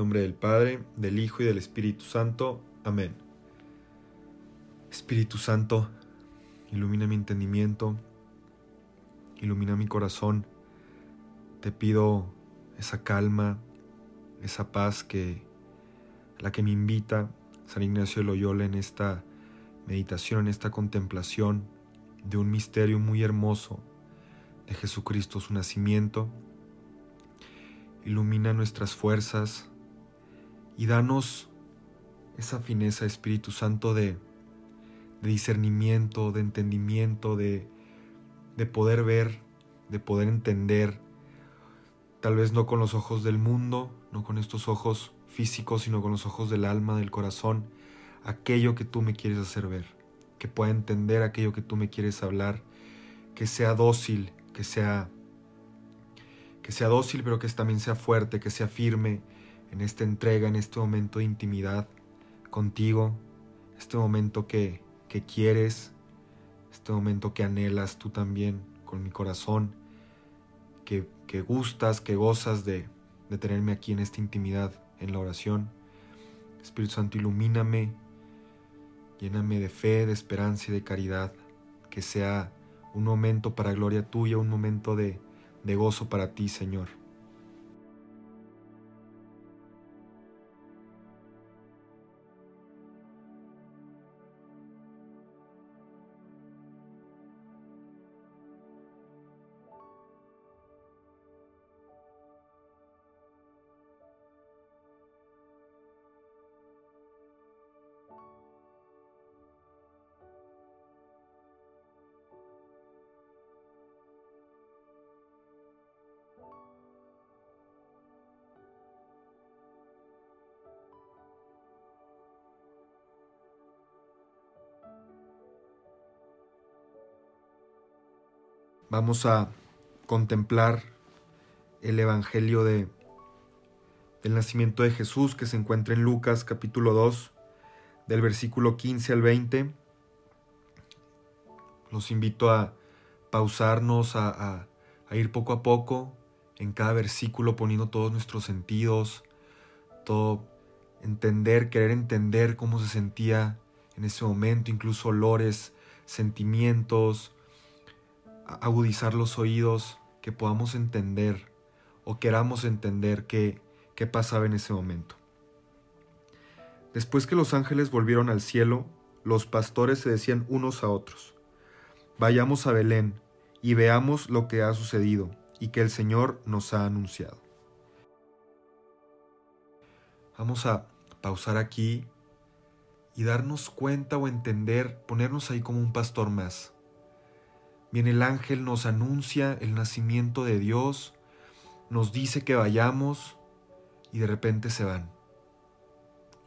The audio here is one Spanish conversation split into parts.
Nombre del Padre, del Hijo y del Espíritu Santo. Amén. Espíritu Santo, ilumina mi entendimiento, ilumina mi corazón. Te pido esa calma, esa paz que la que me invita San Ignacio de Loyola en esta meditación, en esta contemplación de un misterio muy hermoso de Jesucristo, su nacimiento. Ilumina nuestras fuerzas y danos esa fineza, Espíritu Santo, de, discernimiento, de entendimiento, de, de poder ver, de poder entender, tal vez no con los ojos del mundo, no con estos ojos físicos, sino con los ojos del alma, del corazón, aquello que tú me quieres hacer ver, que pueda entender aquello que tú me quieres hablar, que sea dócil, que sea que sea dócil, pero que también sea fuerte, que sea firme en esta entrega, en este momento de intimidad contigo, este momento que, que quieres, este momento que anhelas tú también con mi corazón, que, que gustas, que gozas de, de tenerme aquí en esta intimidad, en la oración. Espíritu Santo, ilumíname, lléname de fe, de esperanza y de caridad, que sea un momento para gloria tuya, un momento de, de gozo para ti, Señor. Vamos a contemplar el Evangelio de, del nacimiento de Jesús que se encuentra en Lucas capítulo 2, del versículo 15 al 20. Los invito a pausarnos, a, a ir poco a poco en cada versículo poniendo todos nuestros sentidos, todo entender, querer entender cómo se sentía en ese momento, incluso olores, sentimientos, agudizar los oídos, que podamos entender o queramos entender qué, qué pasaba en ese momento. Después que los ángeles volvieron al cielo, los pastores se decían unos a otros, vayamos a Belén y veamos lo que ha sucedido y que el Señor nos ha anunciado. Vamos a pausar aquí y darnos cuenta o entender, ponernos ahí como un pastor más Viene el ángel, nos anuncia el nacimiento de Dios, nos dice que vayamos y de repente se van.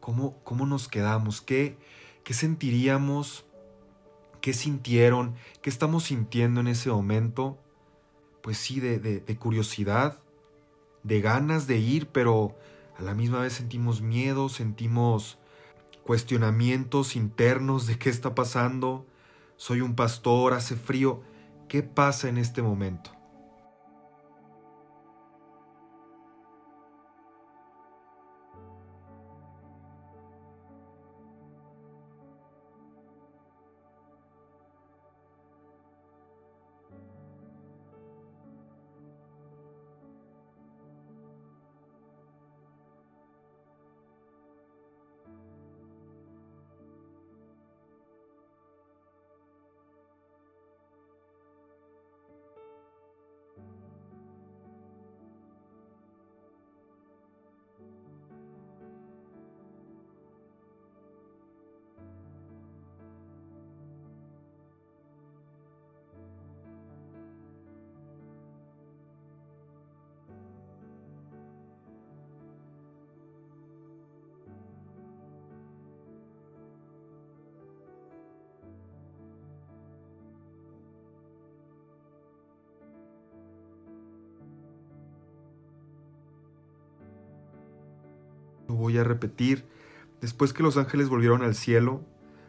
¿Cómo, cómo nos quedamos? ¿Qué, ¿Qué sentiríamos? ¿Qué sintieron? ¿Qué estamos sintiendo en ese momento? Pues sí, de, de, de curiosidad, de ganas de ir, pero a la misma vez sentimos miedo, sentimos cuestionamientos internos de qué está pasando. Soy un pastor, hace frío. ¿Qué pasa en este momento? Voy a repetir. Después que los ángeles volvieron al cielo,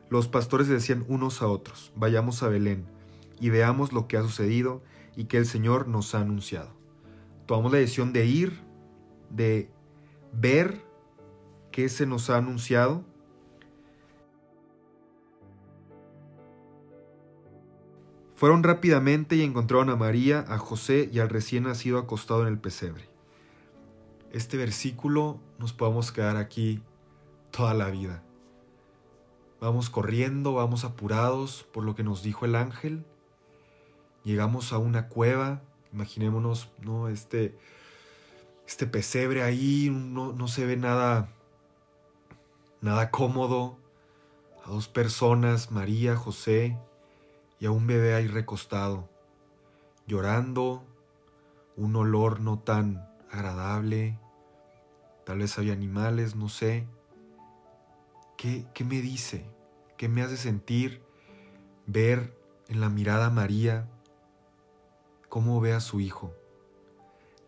los pastores decían unos a otros, vayamos a Belén y veamos lo que ha sucedido y que el Señor nos ha anunciado. Tomamos la decisión de ir, de ver ¿qué se nos ha anunciado? Fueron rápidamente y encontraron a María, a José y al recién nacido acostado en el pesebre. Este versículo nos podemos quedar aquí toda la vida. Vamos corriendo, vamos apurados por lo que nos dijo el ángel. Llegamos a una cueva, imaginémonos, ¿no? Este, este pesebre ahí, no, no se ve nada, nada cómodo. A dos personas, María, José, y a un bebé ahí recostado, llorando, un olor no tan agradable, tal vez había animales, no sé. ¿Qué, qué me dice? ¿Qué me hace sentir ver en la mirada María cómo ve a su hijo?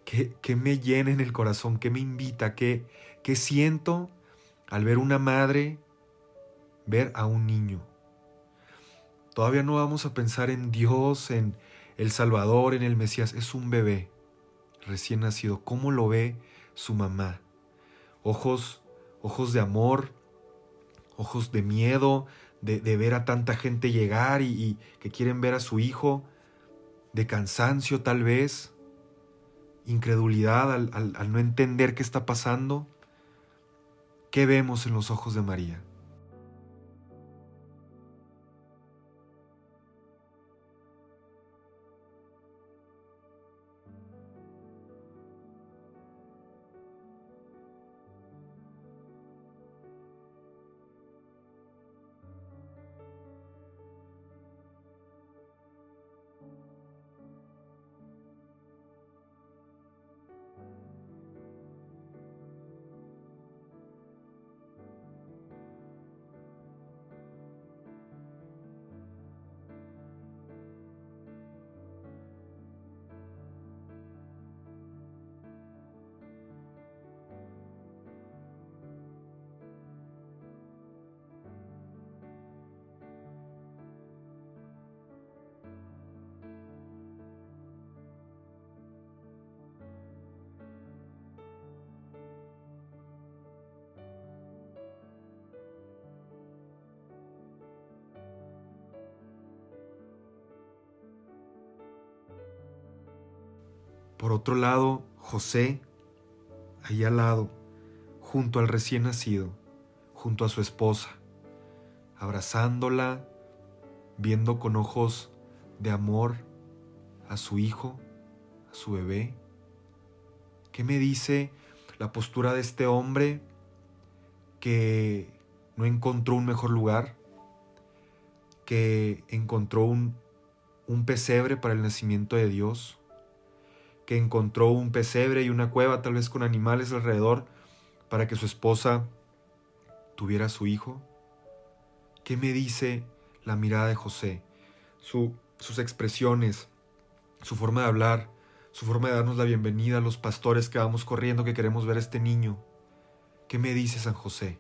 ¿Qué, qué me llena en el corazón? ¿Qué me invita? ¿Qué, ¿Qué siento al ver una madre ver a un niño? Todavía no vamos a pensar en Dios, en el Salvador, en el Mesías. Es un bebé recién nacido. ¿Cómo lo ve su mamá? Ojos, ojos de amor, ojos de miedo, de, ver a tanta gente llegar y, que quieren ver a su hijo, de cansancio tal vez, incredulidad al no entender qué está pasando. ¿Qué vemos en los ojos de María? Por otro lado, José, ahí al lado, junto al recién nacido, junto a su esposa, abrazándola, viendo con ojos de amor a su hijo, a su bebé. ¿Qué me dice la postura de este hombre que no encontró un mejor lugar, que encontró un, un pesebre para el nacimiento de Dios? Que encontró un pesebre y una cueva tal vez con animales alrededor para que su esposa tuviera su hijo? ¿Qué me dice la mirada de José? sus expresiones, su forma de hablar, su forma de darnos la bienvenida a los pastores que vamos corriendo que queremos ver a este niño. ¿Qué me dice San José?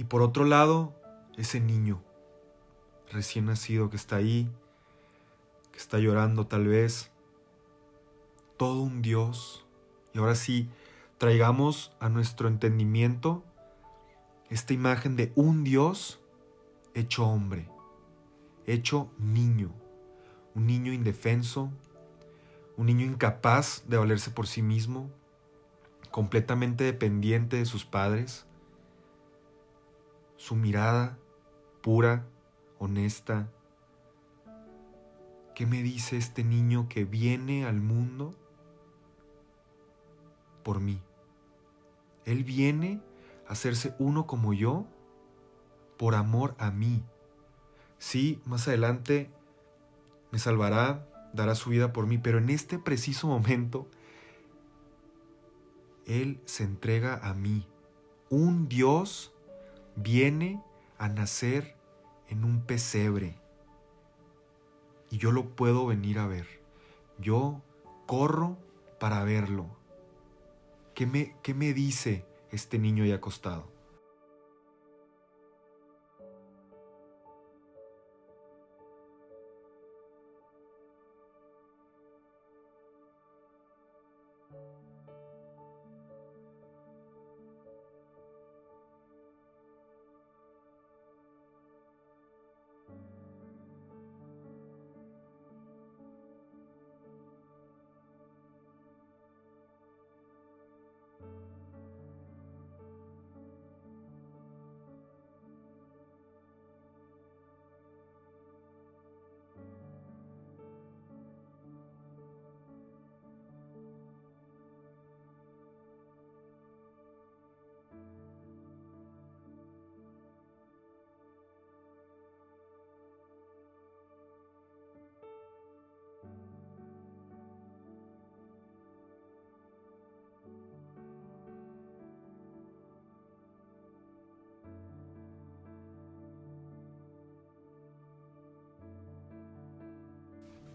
Y por otro lado, ese niño recién nacido que está ahí, que está llorando tal vez, todo un Dios. Y ahora sí, traigamos a nuestro entendimiento esta imagen de un Dios hecho hombre, hecho niño, un niño indefenso, un niño incapaz de valerse por sí mismo, completamente dependiente de sus padres, su mirada pura, honesta. ¿Qué me dice este niño que viene al mundo por mí? Él viene a hacerse uno como yo por amor a mí. Sí, más adelante me salvará, dará su vida por mí, pero en este preciso momento, Él se entrega a mí. Un Dios viene a nacer en un pesebre y yo lo puedo venir a ver. Yo corro para verlo. ¿Qué me, qué me dice este niño ahí acostado?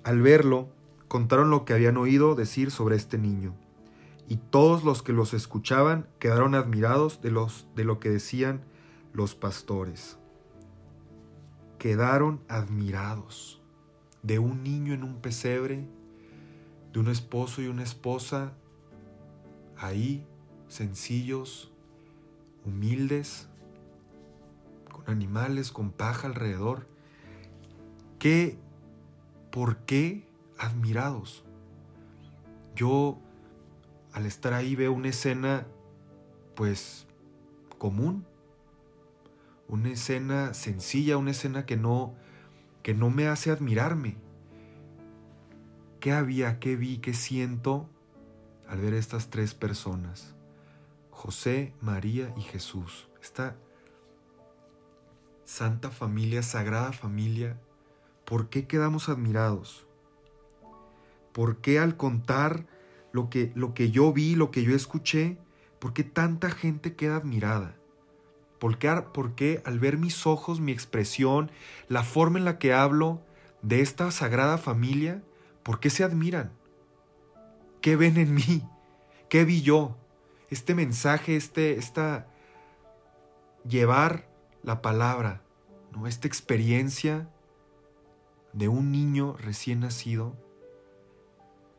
Al verlo, contaron lo que habían oído decir sobre este niño, y todos los que los escuchaban quedaron admirados de, los, de lo que decían los pastores. Quedaron admirados de un niño en un pesebre, de un esposo y una esposa ahí, sencillos, humildes, con animales, con paja alrededor. Qué ¿por qué admirados? Yo al estar ahí veo una escena pues común, una escena sencilla, una escena que no que no me hace admirarme. ¿Qué había, qué vi, qué siento al ver estas tres personas? José, María y Jesús. Esta santa familia, sagrada familia ¿por qué quedamos admirados? ¿Por qué al contar lo que, lo que yo vi, lo que yo escuché, por qué tanta gente queda admirada? ¿Por qué, ¿Por qué al ver mis ojos, mi expresión, la forma en la que hablo de esta sagrada familia, por qué se admiran? ¿Qué ven en mí? ¿Qué vi yo? Este mensaje, este, esta llevar la palabra, ¿no? esta experiencia de un niño recién nacido,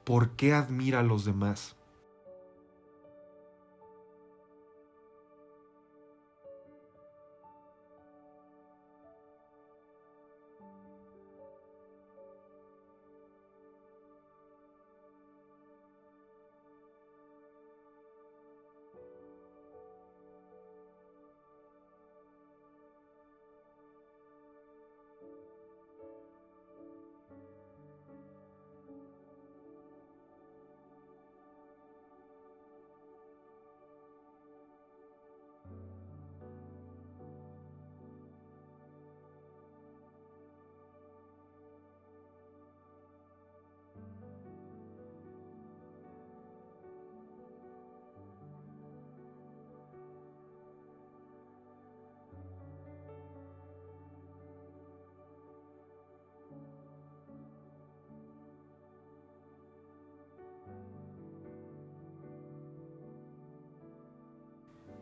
¿por qué admira a los demás?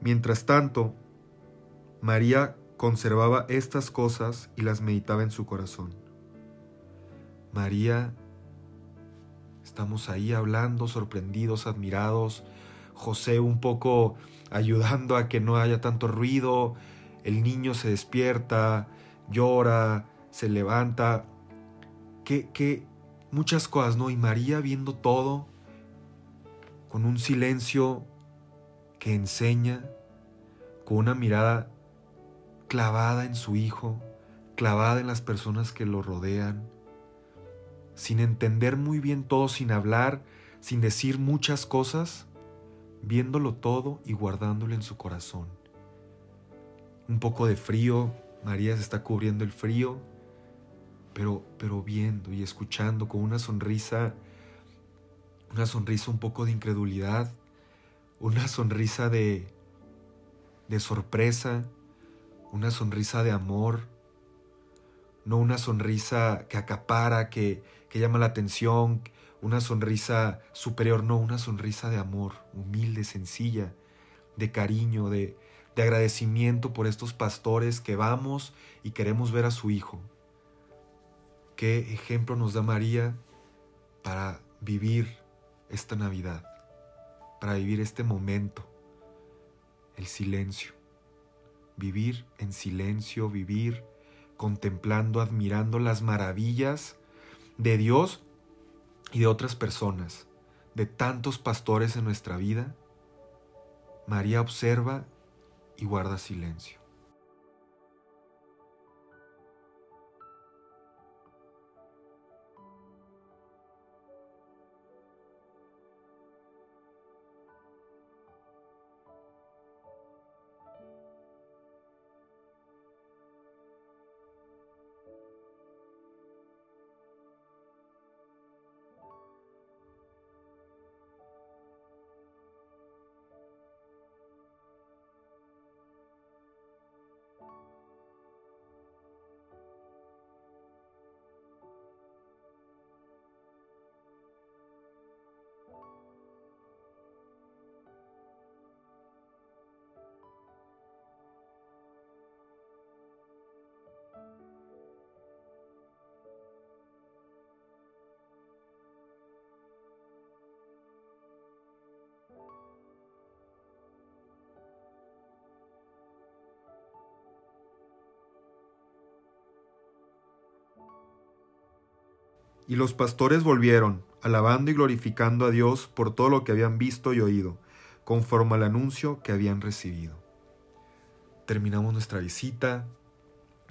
Mientras tanto, María conservaba estas cosas y las meditaba en su corazón. María, estamos ahí hablando, sorprendidos, admirados, José un poco ayudando a que no haya tanto ruido, el niño se despierta, llora, se levanta, que, que muchas cosas, ¿no? Y María viendo todo con un silencio que enseña con una mirada clavada en su hijo, clavada en las personas que lo rodean, sin entender muy bien todo, sin hablar, sin decir muchas cosas, viéndolo todo y guardándolo en su corazón. Un poco de frío, María se está cubriendo el frío, pero, pero viendo y escuchando con una sonrisa, una sonrisa un poco de incredulidad, una sonrisa de, de sorpresa, una sonrisa de amor, no una sonrisa que acapara, que, que llama la atención, una sonrisa superior, no, una sonrisa de amor, humilde, sencilla, de cariño, de, de agradecimiento por estos pastores que vamos y queremos ver a su hijo. Qué ejemplo nos da María para vivir esta Navidad, para vivir este momento, el silencio. Vivir en silencio, vivir contemplando, admirando las maravillas de Dios y de otras personas, de tantos pastores en nuestra vida. María observa y guarda silencio. Y los pastores volvieron, alabando y glorificando a Dios por todo lo que habían visto y oído, conforme al anuncio que habían recibido. Terminamos nuestra visita,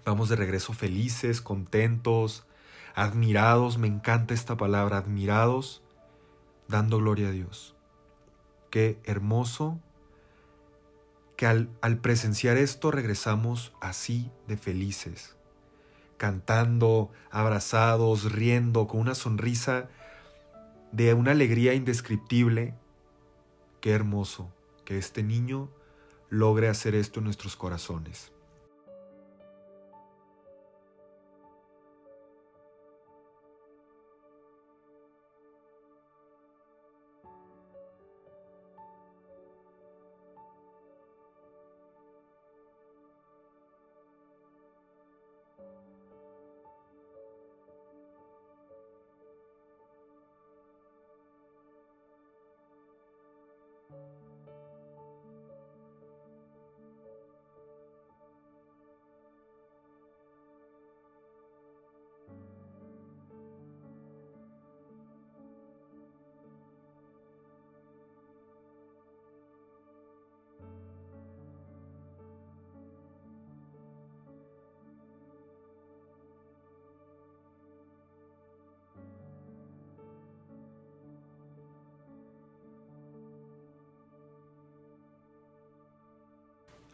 vamos de regreso felices, contentos, admirados, me encanta esta palabra, admirados, dando gloria a Dios. Qué hermoso que al, al presenciar esto regresamos así de felices cantando, abrazados, riendo, con una sonrisa de una alegría indescriptible. Qué hermoso que este niño logre hacer esto en nuestros corazones.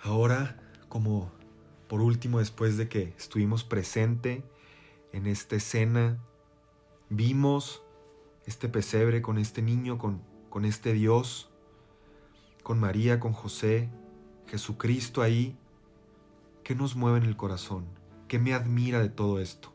Ahora, como por último, después de que estuvimos presente en esta escena, vimos este pesebre con este niño, con, con este Dios, con María, con José, Jesucristo ahí, ¿qué nos mueve en el corazón? ¿Qué me admira de todo esto?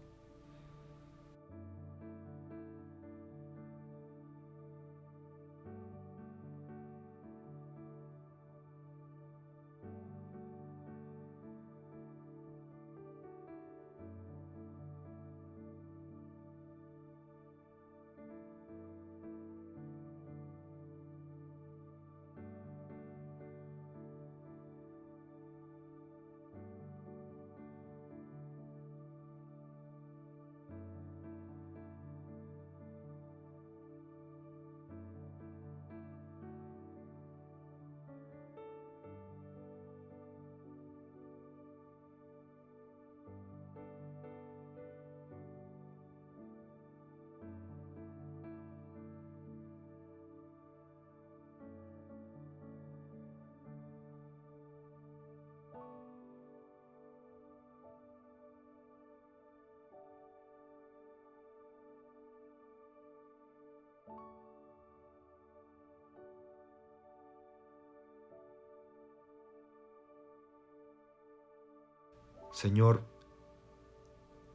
Señor,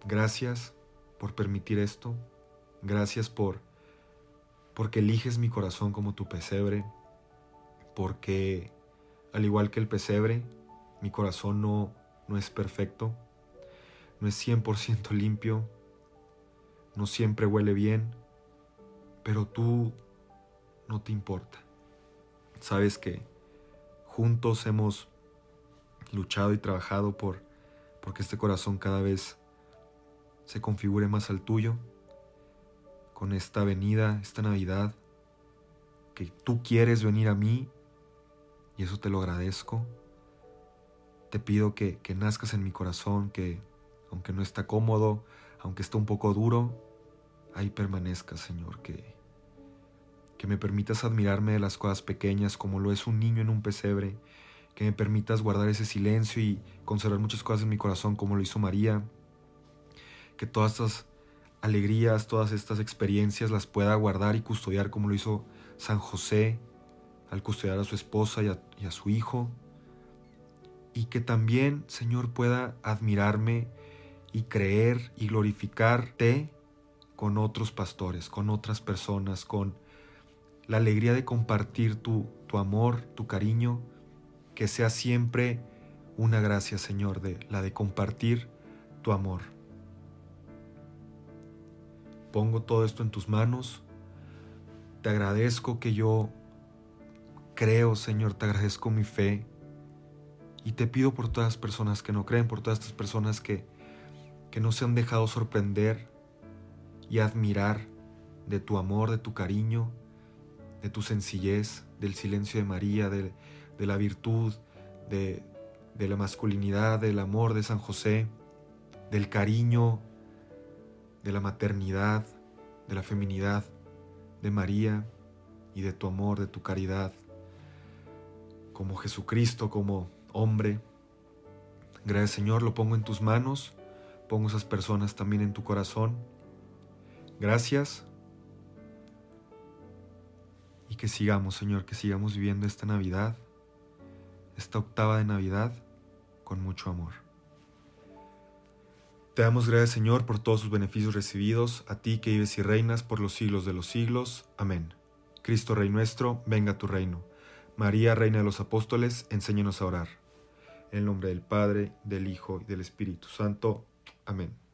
gracias por permitir esto. Gracias por porque eliges mi corazón como tu pesebre, porque al igual que el pesebre, mi corazón no, no es perfecto, no es 100% limpio, no siempre huele bien, pero tú no te importa. Sabes que juntos hemos luchado y trabajado por porque este corazón cada vez se configure más al tuyo con esta venida, esta Navidad, que tú quieres venir a mí y eso te lo agradezco. Te pido que, que nazcas en mi corazón, que aunque no está cómodo, aunque está un poco duro, ahí permanezcas, Señor, que, que me permitas admirarme de las cosas pequeñas como lo es un niño en un pesebre, que me permitas guardar ese silencio y conservar muchas cosas en mi corazón como lo hizo María, que todas estas alegrías, todas estas experiencias las pueda guardar y custodiar como lo hizo San José al custodiar a su esposa y a, su hijo, y que también, Señor, pueda admirarme y creer y glorificarte con otros pastores, con otras personas, con la alegría de compartir tu, tu amor, tu cariño, que sea siempre una gracia, Señor, de la de compartir tu amor. Pongo todo esto en tus manos. Te agradezco que yo creo, Señor, te agradezco mi fe. Y te pido por todas las personas que no creen, por todas estas personas que, que no se han dejado sorprender y admirar de tu amor, de tu cariño, de tu sencillez, del silencio de María, de, de la virtud, de, de la masculinidad, del amor de San José, del cariño, de la maternidad, de la feminidad de María y de tu amor, de tu caridad, como Jesucristo, como hombre. Gracias Señor, lo pongo en tus manos, pongo esas personas también en tu corazón. Gracias y que sigamos, Señor, que sigamos viviendo esta Navidad, esta octava de Navidad, con mucho amor. Te damos gracias, Señor, por todos sus beneficios recibidos, a ti que vives y reinas por los siglos de los siglos. Amén. Cristo Rey nuestro, venga a tu reino. María, Reina de los Apóstoles, enséñanos a orar. En el nombre del Padre, del Hijo y del Espíritu Santo. Amén.